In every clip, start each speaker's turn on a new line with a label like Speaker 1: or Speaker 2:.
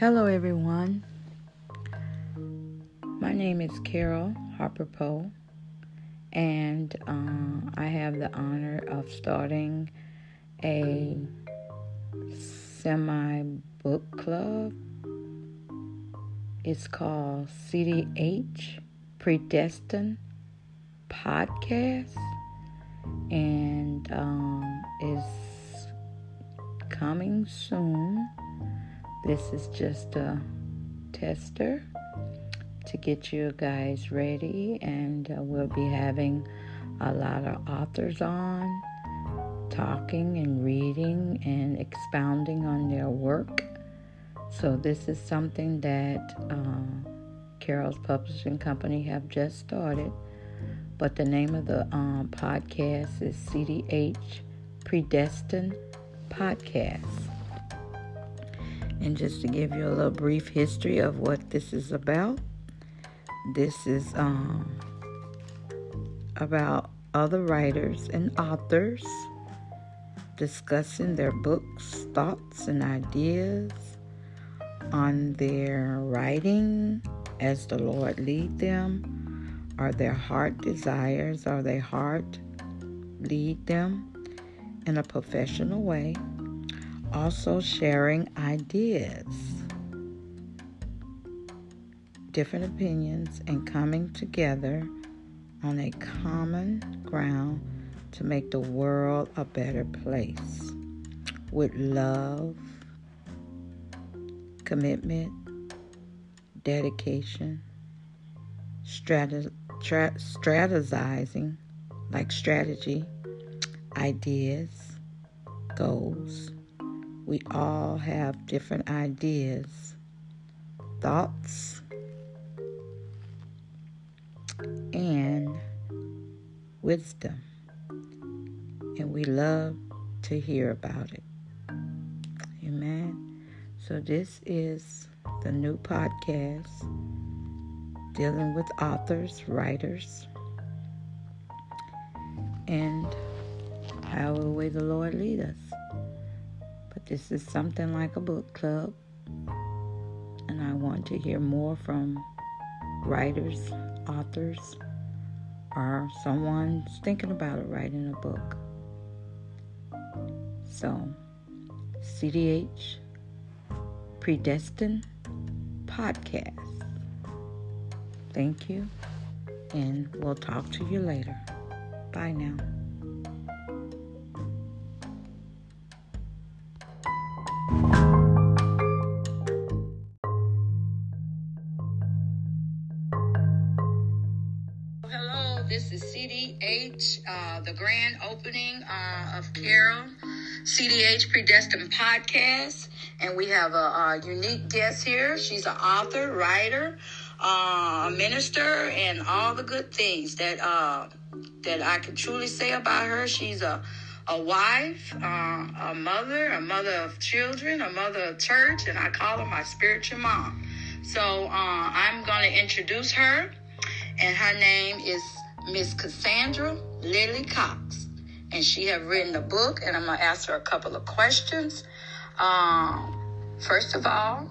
Speaker 1: Hello, everyone. My name is Carol Harper Powe, and uh, I have the honor of starting a semi book club. It's called CDH Predestined Podcast, and um, is coming soon. This is just a tester to get you guys ready, and uh, we'll be having a lot of authors on talking and reading and expounding on their work. So, this is something that uh, Carol's Publishing Company have just started. But the name of the um, podcast is CDH Predestined Podcast. And just to give you a little brief history of what this is about, this is um, about other writers and authors discussing their books, thoughts, and ideas on their writing as the Lord lead them, or their heart desires, or their heart lead them in a professional way also sharing ideas, different opinions, and coming together on a common ground to make the world a better place. With love, commitment, dedication, strate- tra- strategizing, like strategy, ideas, goals we all have different ideas, thoughts, and wisdom. And we love to hear about it. Amen. So, this is the new podcast dealing with authors, writers, and however way the Lord lead us. This is something like a book club, and I want to hear more from writers, authors, or someone's thinking about writing a book. So, CDH Predestined Podcast. Thank you, and we'll talk to you later. Bye now.
Speaker 2: This is CDH, uh, the grand opening uh, of Carol, CDH Predestined Podcast. And we have a, a unique guest here. She's an author, writer, uh, minister, and all the good things that uh, that I can truly say about her. She's a a wife, uh, a mother, a mother of children, a mother of church, and I call her my spiritual mom. So uh, I'm going to introduce her, and her name is Miss Cassandra Lily Cox, and she have written a book, and I'm gonna ask her a couple of questions. Um, first of all,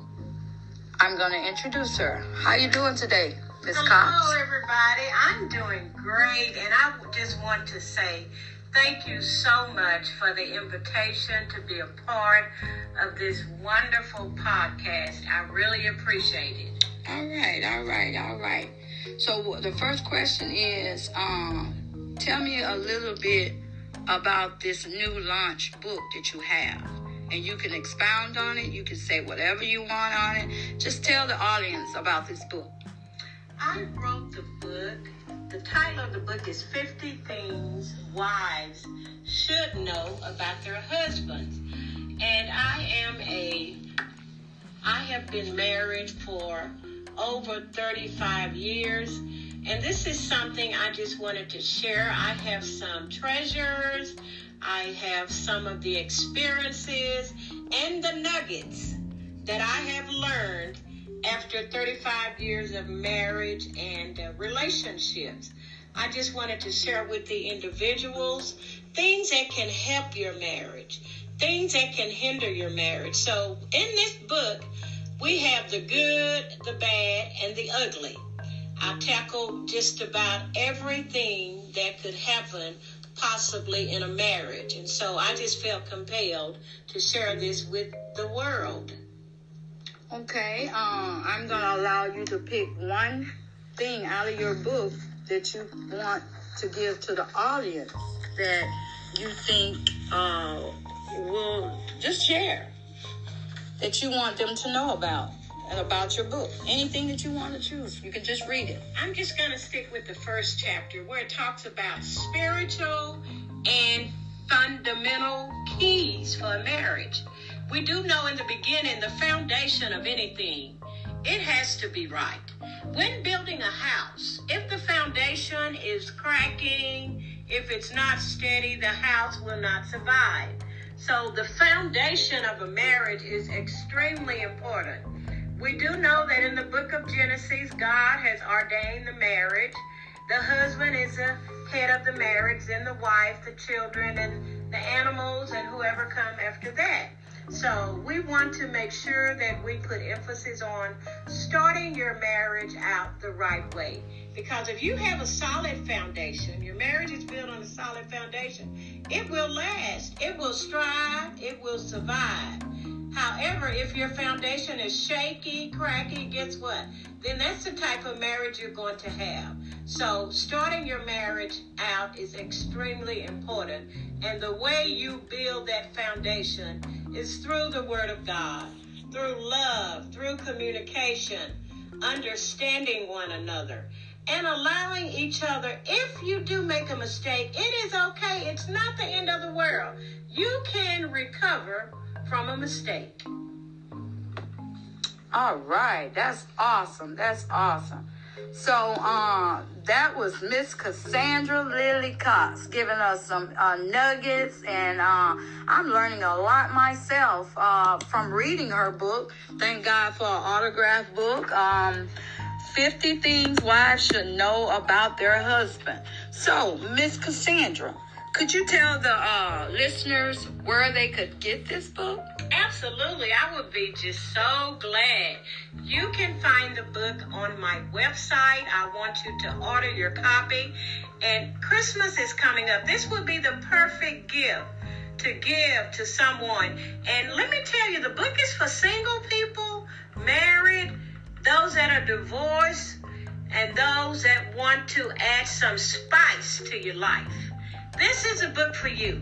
Speaker 2: I'm gonna introduce her. How you doing today, Miss Cox?
Speaker 3: Hello, everybody. I'm doing great, and I just want to say thank you so much for the invitation to be a part of this wonderful podcast. I really appreciate it.
Speaker 2: All right, all right, all right. So the first question is, um, tell me a little bit about this new launch book that you have. And you can expound on it. You can say whatever you want on it. Just tell the audience about this book.
Speaker 3: I wrote the book. The title of the book is 50 Things Wives Should Know About Their Husbands. And I am a, I have been married for over 35 years. And this is something I just wanted to share. I have some treasures, I have some of the experiences and the nuggets that I have learned after 35 years of marriage and uh, relationships. I just wanted to share with the individuals things that can help your marriage, things that can hinder your marriage. So, in this book, We have the good, the bad, and the ugly. I tackle just about everything that could happen possibly in a marriage. And so I just felt compelled to share this with the world.
Speaker 1: Okay, um, I'm going to allow you to pick one thing out of your book that you want to give to the audience that you think uh, will just share that you want them to know about and about your book. Anything that you want to choose, you can just read it.
Speaker 3: I'm just going to stick with the first chapter where it talks about spiritual and fundamental keys for a marriage. We do know in the beginning the foundation of anything, it has to be right. When building a house, if the foundation is cracking, if it's not steady, the house will not survive. So the foundation of a marriage is extremely important. We do know that in the book of Genesis, God has ordained the marriage. The husband is the head of the marriage, then the wife, the children, and the animals, and whoever come after that. So we want to make sure that we put emphasis on starting your marriage out the right way. Because if you have a solid foundation, your marriage is built on a solid foundation, it will last, it will strive, it will survive. However, if your foundation is shaky, cracky, guess what? Then that's the type of marriage you're going to have. So, starting your marriage out is extremely important. And the way you build that foundation is through the Word of God, through love, through communication, understanding one another, and allowing each other, if you do make a mistake, it is okay. It's not the end of the world. You can recover from a mistake.
Speaker 1: All right, that's awesome. That's awesome. So uh, that was Miss Cassandra Lily Cox giving us some uh, nuggets, and uh, I'm learning a lot myself uh, from reading her book. Thank God for an autograph book. Um, 50 things wives should know about their husband. So, Miss Cassandra, could you tell the uh, listeners where they could get this book?
Speaker 3: Absolutely. I would be just so glad. You can find the book on my website. I want you to order your copy. And Christmas is coming up. This would be the perfect gift to give to someone. And let me tell you, the book is for single people, married, those that are divorced, and those that want to add some spice to your life. This is a book for you.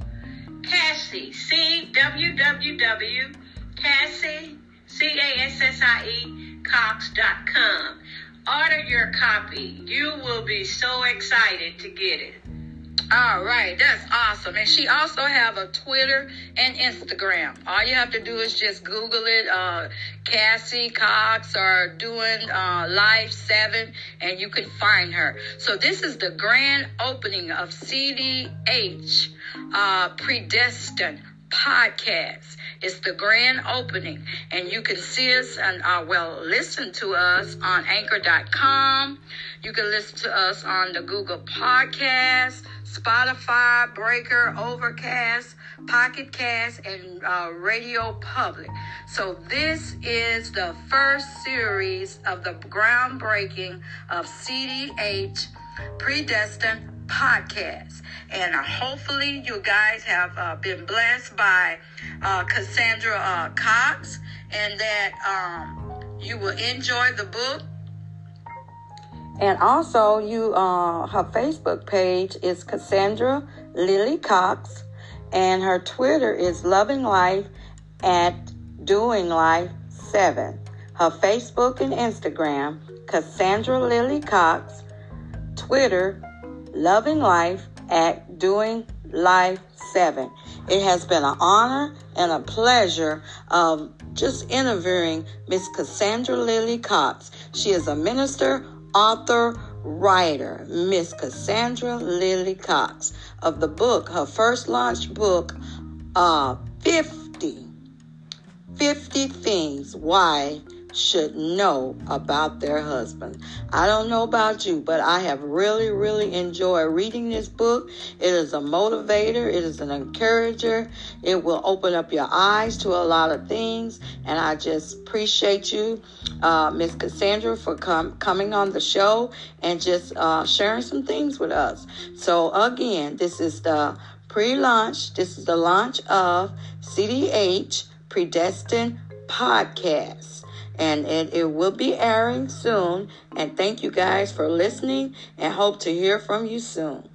Speaker 3: Cassie, C W W W, Cassie, C A S S I E, Cox.com. Order your copy. You will be so excited to get it.
Speaker 1: All right, that's awesome. And she also have a Twitter and Instagram. All you have to do is just Google it, uh, Cassie Cox or doing uh, Live 7, and you can find her. So this is the grand opening of CDH uh, Predestined podcast. It's the grand opening, and you can see us and uh, well listen to us on Anchor.com. You can listen to us on the Google Podcast, Spotify, Breaker, Overcast, Pocket Cast, and uh, Radio Public. So this is the first series of the groundbreaking of CDH Predestined podcast. And uh, hopefully, you guys have uh, been blessed by uh, Cassandra uh, Cox and that um, you will enjoy the book. And also, you uh, her Facebook page is Cassandra Lily Cox, and her Twitter is Loving Life at Doing Life 7. Her Facebook and Instagram, Cassandra Lily Cox, Twitter, Loving Life at Doing Life 7. It has been an honor and a pleasure of just interviewing Miss Cassandra Lily Cox. She is a minister, author, writer, Miss Cassandra Lily Cox, of the book, her first launch book, uh, 50, 50 Things Why should know about their husband. I don't know about you, but I have really, really enjoyed reading this book. It is a motivator, it is an encourager, it will open up your eyes to a lot of things. And I just appreciate you, uh, Miss Cassandra, for com- coming on the show and just uh, sharing some things with us. So, again, this is the pre launch, this is the launch of CDH Predestined Podcast and it, it will be airing soon. And thank you guys for listening and hope to hear from you soon.